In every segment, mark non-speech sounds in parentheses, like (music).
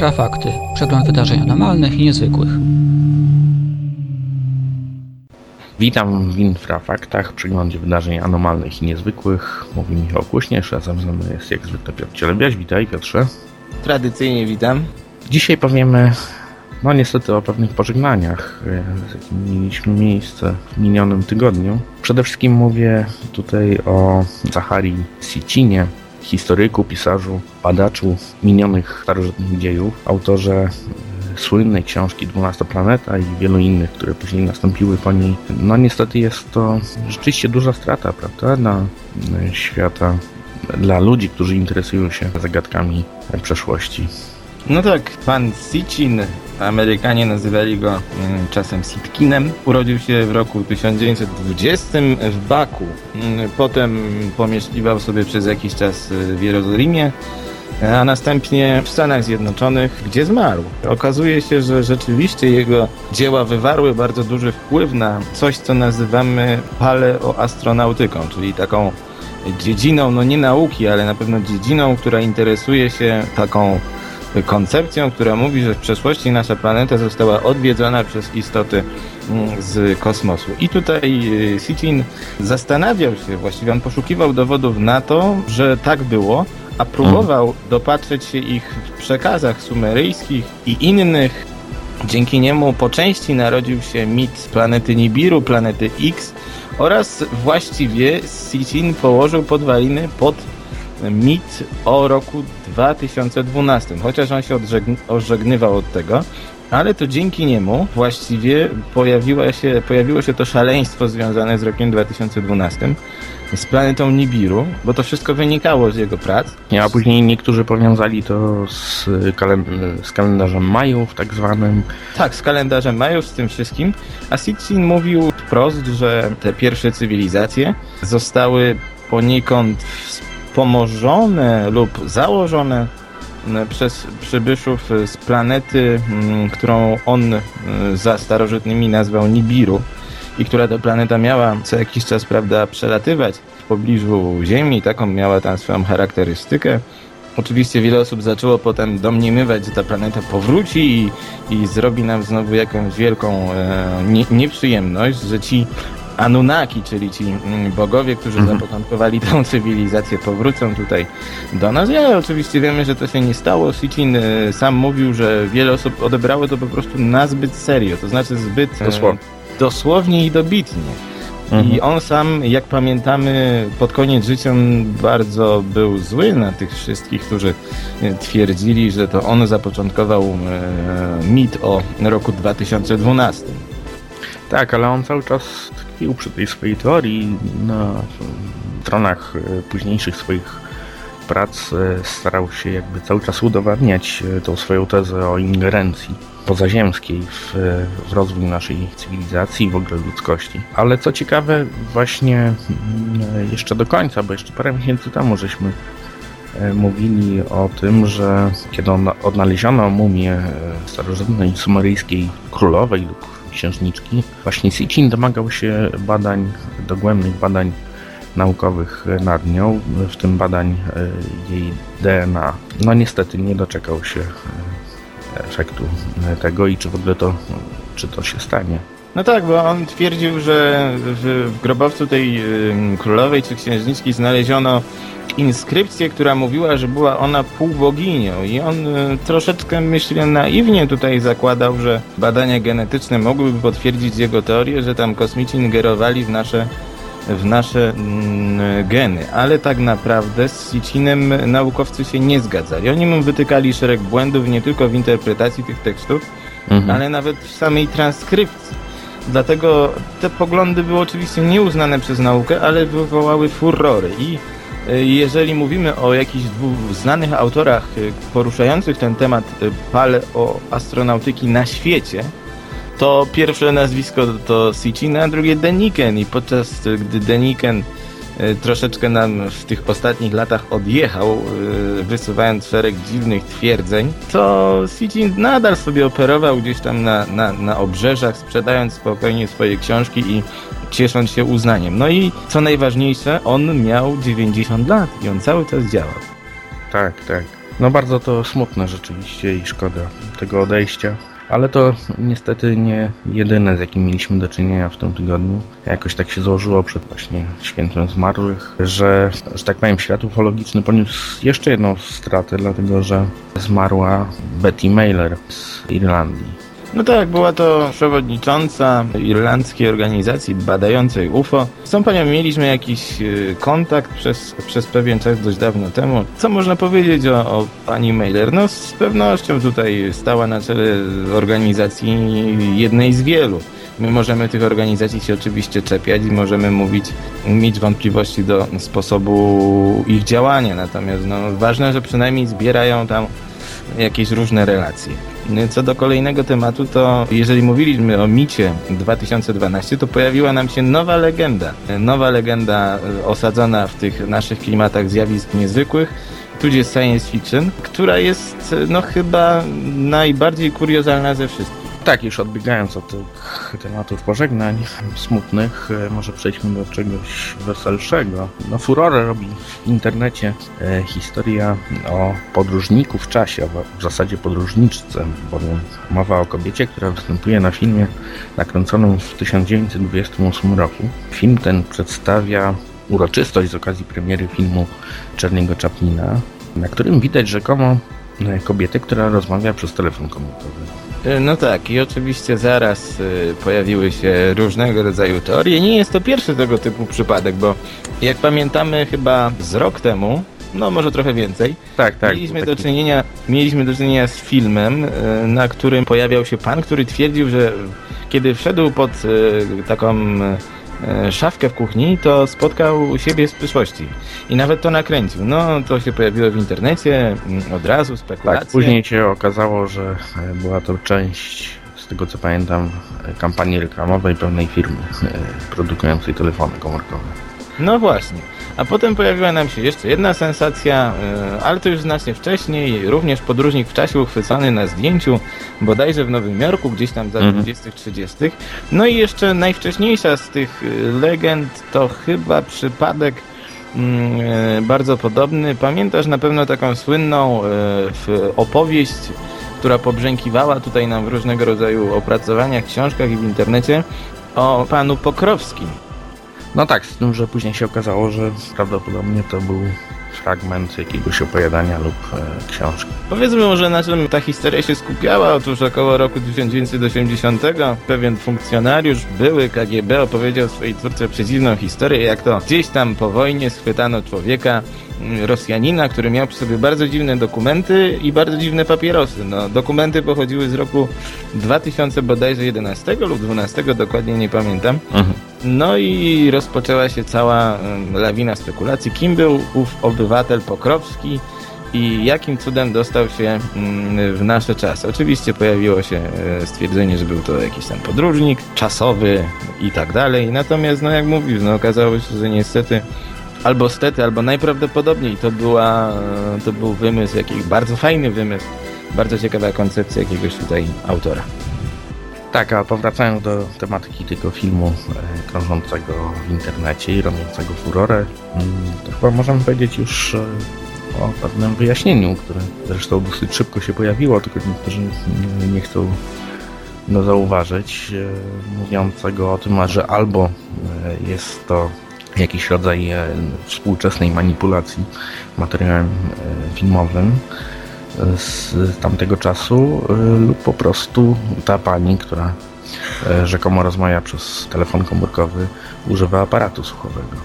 Infrafakty. Przegląd wydarzeń anormalnych i niezwykłych. Witam w Infrafaktach, przeglądzie wydarzeń anormalnych i niezwykłych. Mówi Michał Kuśnierz, a ze mną jest jak zwykle Piotr Cielebiaś. Witaj Piotrze. Tradycyjnie witam. Dzisiaj powiemy, no niestety o pewnych pożegnaniach, e, z jakimi mieliśmy miejsce w minionym tygodniu. Przede wszystkim mówię tutaj o Zacharii Sicinie, historyku, pisarzu, badaczu minionych starożytnych dziejów, autorze e, słynnej książki Dwunasta Planeta i wielu innych, które później nastąpiły po niej. No niestety jest to rzeczywiście duża strata, prawda, dla e, świata, dla ludzi, którzy interesują się zagadkami przeszłości. No tak, pan Sitchin, Amerykanie nazywali go mm, czasem Sitkinem, urodził się w roku 1920 w Baku. Mm, Potem pomieszkiwał sobie przez jakiś czas y, w Jerozolimie, a następnie w Stanach Zjednoczonych, gdzie zmarł. Okazuje się, że rzeczywiście jego dzieła wywarły bardzo duży wpływ na coś, co nazywamy paleoastronautyką, czyli taką dziedziną, no nie nauki, ale na pewno dziedziną, która interesuje się taką koncepcją, która mówi, że w przeszłości nasza planeta została odwiedzona przez istoty mm, z kosmosu. I tutaj y, Sitchin zastanawiał się, właściwie on poszukiwał dowodów na to, że tak było, a próbował dopatrzeć się ich w przekazach sumeryjskich i innych. Dzięki niemu po części narodził się mit planety Nibiru, planety X oraz właściwie Sitchin położył podwaliny pod mit o roku 2012, chociaż on się odżegn- ożegnywał od tego, ale to dzięki niemu właściwie pojawiło się, pojawiło się to szaleństwo związane z rokiem 2012, z planetą Nibiru, bo to wszystko wynikało z jego prac. A później niektórzy powiązali to z, kalend- z kalendarzem Majów, tak zwanym. Tak, z kalendarzem Majów, z tym wszystkim. A Sitchin mówił wprost, że te pierwsze cywilizacje zostały poniekąd wspomożone lub założone m, przez przybyszów z planety, m, którą on m, za starożytnymi nazwał Nibiru i która to planeta miała co jakiś czas, prawda, przelatywać w pobliżu Ziemi, taką miała tam swoją charakterystykę. Oczywiście wiele osób zaczęło potem domniemywać, że ta planeta powróci i, i zrobi nam znowu jakąś wielką e, nie, nieprzyjemność, że ci Anunnaki, czyli ci mm, bogowie, którzy Mhm. zapoczątkowali tę (laughs) cywilizację, powrócą tutaj do nas. Ja oczywiście wiemy, że to się nie stało. Sitchin e, sam mówił, że wiele osób odebrało to po prostu nazbyt serio, to znaczy zbyt e, Dosłownie. dosłownie i dobitnie. Mhm. I on sam, jak pamiętamy, pod koniec życia bardzo był zły na tych wszystkich, którzy e, twierdzili, że to on zapoczątkował mit o roku 2012. Tak, ale on cały czas tkwił przy swojej teorii. Na stronach e, późniejszych swoich prac e, starał się jakby cały czas udowadniać e, tą swoją tezę o ingerencji pozaziemskiej w, w rozwój naszej cywilizacji i w ogóle ludzkości. Ale co ciekawe, właśnie mm, jeszcze do końca, bo jeszcze parę miesięcy temu żeśmy mówili o tym, że kiedy on- odnaleziono mumię starożytnej sumeryjskiej królowej lub księżniczki, właśnie Sitchin domagał się badań, dogłębnych badań naukowych nad nią, w tym badań e, jej DNA. No niestety nie doczekał się e, efektu e, tego i czy w ogóle to, czy to się stanie. No tak, bo on twierdził, że w, w grobowcu tej ym, królowej czy księżniczki znaleziono inskrypcję, która mówiła, że była ona półboginią i on y, troszeczkę, myślę, naiwnie tutaj zakładał, że badania genetyczne mogłyby potwierdzić jego teorię, że tam kosmici ingerowali w nasze w nasze mm, geny, ale tak naprawdę z Sitchinem naukowcy się nie zgadzali. Oni mu wytykali szereg błędów nie tylko w interpretacji tych tekstów, Mhm. ale nawet w samej transkrypcji. Dlatego te poglądy były oczywiście nieuznane przez naukę, ale wywołały furory. I y, jeżeli mówimy o jakichś dwóch znanych autorach y, poruszających ten temat y, paleoastronautyki na świecie, to pierwsze nazwisko to Sitchin, a drugie Deniken. I podczas gdy Deniken troszeczkę nam w tych ostatnich latach odjechał, y, wysuwając szereg dziwnych twierdzeń, to Sitchin nadal sobie operował gdzieś tam na, na, na obrzeżach, sprzedając spokojnie swoje książki i ciesząc się uznaniem. No i co najważniejsze, on miał 90 lat i on cały czas działał. Tak, tak. No bardzo to smutne rzeczywiście i szkoda tego odejścia. Ale to niestety nie jedyne, z jakim mieliśmy do czynienia w tym tygodniu. Jakoś tak się złożyło przed właśnie świętem zmarłych, że, że tak powiem, świat ufologiczny poniósł jeszcze jedną stratę, dlatego że zmarła Betty Mailer z Irlandii. No tak, była to przewodnicząca irlandzkiej organizacji badającej UFO. Z tą panią mieliśmy jakiś y, kontakt przez, przez pewien czas dość dawno temu. Co można powiedzieć o, o pani Mailer? No z pewnością tutaj stała na czele organizacji jednej z wielu. My możemy tych organizacji się oczywiście czepiać i możemy mówić, mieć wątpliwości do sposobu ich działania, natomiast no, ważne, że przynajmniej zbierają tam jakieś różne relacje. Co do kolejnego tematu, to jeżeli mówiliśmy o micie 2012, to pojawiła nam się nowa legenda. Nowa legenda e, osadzona w tych naszych klimatach zjawisk niezwykłych, tudzież science fiction, która jest e, no chyba najbardziej kuriozalna ze wszystkich. Tak, już odbiegając od tych tematów pożegnań smutnych, e, może przejdźmy do czegoś weselszego. No furorę robi w internecie e, historia o podróżniku w czasie, w zasadzie podróżniczce, bowiem mowa o kobiecie, która występuje na filmie nakręconym w 1928 roku. Film ten przedstawia uroczystość z okazji premiery filmu Czerniego Chaplina, na którym widać rzekomo e, kobietę, która rozmawia przez telefon komórkowy. E, no tak, i oczywiście zaraz y, pojawiły się różnego rodzaju teorie. Nie jest to pierwszy tego typu przypadek, bo jak pamiętamy chyba z rok temu, no może trochę więcej, tak, tak, mieliśmy, do czynienia, mieliśmy do czynienia z filmem, y, na którym pojawiał się pan, który twierdził, że kiedy wszedł pod y, taką E, szafkę w kuchni, to spotkał siebie z przyszłości. I nawet to nakręcił. No, to się pojawiło w internecie, mm, od razu spekulacje. Tak, później się okazało, że e, była to część, z tego co pamiętam, e, kampanii reklamowej pewnej firmy produkującej telefony komórkowe. No właśnie. A potem pojawiła nam się jeszcze jedna sensacja, e, ale to już znacznie wcześniej, również podróżnik w czasie uchwycony na zdjęciu, bodajże w Nowym Jorku, gdzieś tam za mhm. 20-30. No i jeszcze najwcześniejsza z tych e, legend to chyba przypadek mm, e, bardzo podobny. Pamiętasz na pewno taką słynną opowieść, która pobrzękiwała tutaj nam w różnego rodzaju opracowaniach, książkach i w internecie o panu Pokrowskim. No tak, z tym, że później się okazało, że prawdopodobnie to był fragment jakiegoś opowiadania lub e, książki. Powiedzmy może na czym ta historia się skupiała. Otóż około roku 1980 pewien funkcjonariusz, były KGB, opowiedział swojej twórce przedziwną historię, jak to gdzieś tam po wojnie schwytano człowieka, Rosjanina, który miał przy sobie bardzo dziwne dokumenty i bardzo dziwne papierosy. No, dokumenty pochodziły z roku 2000 bodajże 11 lub 12, dokładnie nie pamiętam. Mhm. No i rozpoczęła się cała lawina spekulacji, kim był ów obywatel Pokrowski i jakim cudem dostał się w nasze czasy. Oczywiście pojawiło się e, stwierdzenie, że był to jakiś tam podróżnik czasowy i tak dalej. Natomiast, no jak mówił, no okazało się, że niestety albo stety, albo najprawdopodobniej to, była, to był wymysł, jakiś bardzo fajny wymysł, bardzo ciekawa koncepcja jakiegoś tutaj autora. Tak, a powracając do tematyki tego filmu e, krążącego w internecie i robiącego furorę, mm, to chyba możemy powiedzieć już e, o pewnym wyjaśnieniu, które zresztą dosyć szybko się pojawiło, tylko niektórzy nie chcą no, zauważyć, e, mówiącego o tym, że albo jest to jakiś rodzaj e, współczesnej manipulacji materiałem e, filmowym e, z tamtego czasu lub po prostu ta pani, która rzekomo rozmawia przez telefon komórkowy, używa aparatu słuchowego.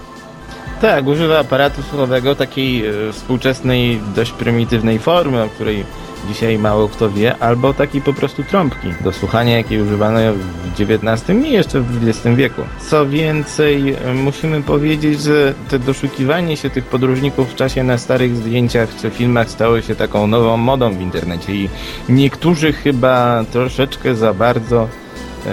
Tak, używa aparatu słuchowego takiej współczesnej, dość prymitywnej formy, o której dzisiaj mało kto wie, albo takiej po prostu trąbki do słuchania, jakiej używano w XIX i jeszcze w XX wieku. Co więcej, musimy powiedzieć, że te doszukiwanie się tych podróżników w czasie na starych zdjęciach czy filmach stało się taką nową modą w internecie i niektórzy chyba troszeczkę za bardzo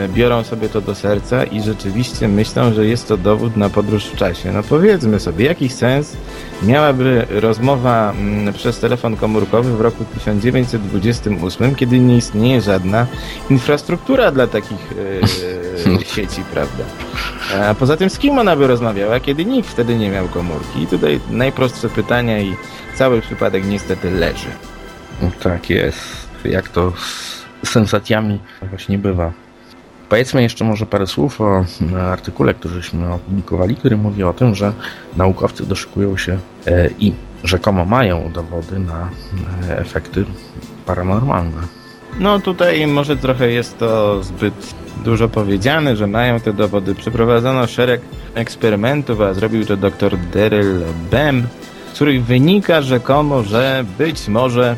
biorą sobie to do serca i rzeczywiście myślą, że jest to dowód na podróż w czasie. No powiedzmy sobie, jaki sens miałaby rozmowa mm, przez telefon komórkowy w roku 1928, kiedy nie istnieje żadna infrastruktura dla takich e, (laughs) sieci, prawda? A poza tym z kim ona by rozmawiała, kiedy nikt wtedy nie miał komórki? I tutaj najprostsze pytania i cały przypadek niestety leży. Tak jest. Jak to z sensacjami właśnie bywa. Powiedzmy jeszcze może parę słów o artykule, któryśmy opublikowali, który mówi o tym, że naukowcy doszukują się e, i rzekomo mają dowody na e, efekty paranormalne. No tutaj może trochę jest to zbyt dużo powiedziane, że mają te dowody. Przeprowadzono szereg eksperymentów, a zrobił to dr Daryl Bem, z których wynika rzekomo, że być może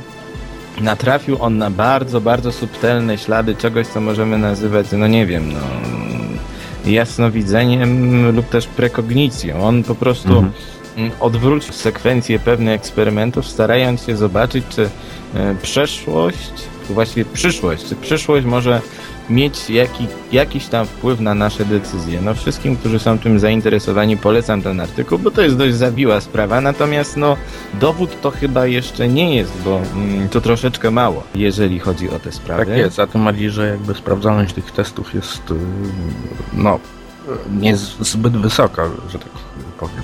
natrafił on na bardzo, bardzo subtelne ślady czegoś, co możemy nazywać, no nie wiem, no jasnowidzeniem lub też prekognicją. On po prostu Mhm. odwrócił sekwencję pewnych eksperymentów, starając się zobaczyć, czy e, przeszłość, właściwie przyszłość, czy przyszłość może mieć jaki, jakiś tam wpływ na nasze decyzje. No wszystkim, którzy są tym zainteresowani, polecam ten artykuł, bo to jest dość zawiła sprawa, natomiast no dowód to chyba jeszcze nie jest, bo mm, to troszeczkę mało, jeżeli chodzi o te sprawy. Tak jest, a tym bardziej, że jakby sprawdzalność tych testów jest y, no nie zbyt wysoka, że tak powiem.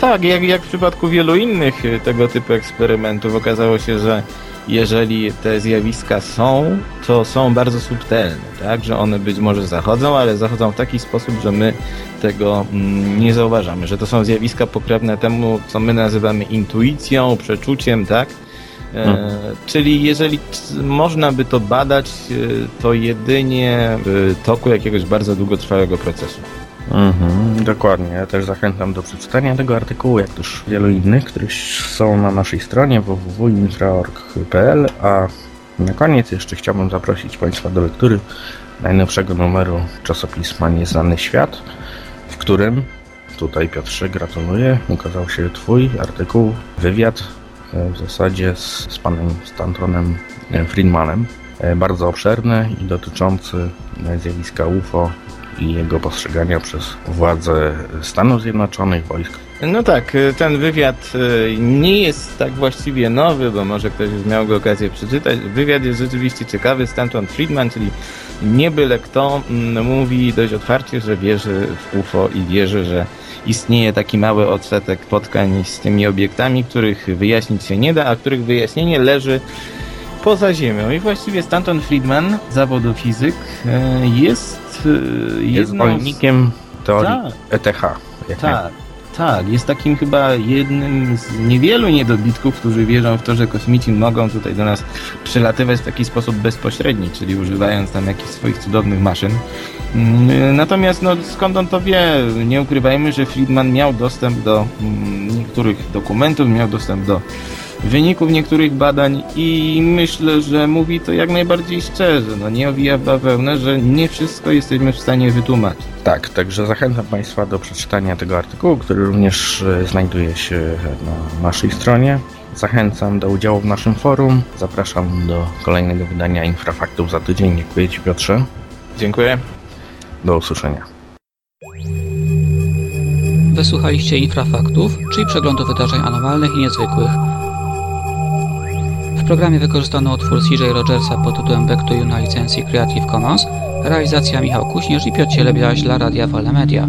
Tak, jak, jak w przypadku wielu innych y, tego typu eksperymentów okazało się, że jeżeli te zjawiska są, to są bardzo subtelne, tak? Że one być może zachodzą, ale zachodzą w taki sposób, że my tego mm, nie zauważamy, że to są zjawiska pokrewne temu, co my nazywamy intuicją, przeczuciem, tak? E, Mhm. Czyli jeżeli można by to badać, y, to jedynie w toku jakiegoś bardzo długotrwałego procesu. Mhm, dokładnie. Ja też zachęcam do przeczytania tego artykułu, jak też wielu innych, które są na naszej stronie www.infra.org.pl, a na koniec jeszcze chciałbym zaprosić Państwa do lektury najnowszego numeru czasopisma Nieznany Świat, w którym, tutaj Piotrze gratuluję, ukazał się Twój artykuł, wywiad e, w zasadzie z, z panem Stantonem e, Friedmanem, e, bardzo obszerny i dotyczący zjawiska UFO i jego postrzegania przez władze Stanów Zjednoczonych, wojsk. No tak, y, ten wywiad y, nie jest tak właściwie nowy, bo może ktoś już miał go okazję przeczytać. Wywiad jest rzeczywiście ciekawy. Stanton Friedman, czyli nie byle kto, mówi dość otwarcie, że wierzy w UFO i wierzy, że istnieje taki mały odsetek spotkań z tymi obiektami, których wyjaśnić się nie da, a których wyjaśnienie leży poza Ziemią. I właściwie Stanton Friedman, zawodu fizyk, y, jest Jest jedną z- zwolennikiem teorii Tak. ETH. Tak, tak. Jest takim chyba jednym z niewielu niedobitków, którzy wierzą w to, że kosmici mogą tutaj do nas przylatywać w taki sposób bezpośredni, czyli używając tam jakichś swoich cudownych maszyn. Mm, Natomiast no, skąd on to wie? Nie ukrywajmy, że Friedman miał dostęp do mm, niektórych dokumentów, miał dostęp do wyników niektórych badań i myślę, że mówi to jak najbardziej szczerze. No nie owija w bawełnę, że nie wszystko jesteśmy w stanie wytłumaczyć. Tak, także zachęcam Państwa do przeczytania tego artykułu, który również e, znajduje się na naszej stronie. Zachęcam do udziału w naszym forum. Zapraszam do kolejnego wydania Infrafaktów za tydzień. Dziękuję Ci Piotrze. Dziękuję. Do usłyszenia. Wysłuchaliście Infrafaktów, czyli przeglądu wydarzeń anormalnych i niezwykłych. Programie wykorzystano utwór CJ Rogersa pod tytułem Back to You na licencji Creative Commons, realizacja Michał Kuśnierz i Piotr Cielebiaś dla Radia Wolne Media.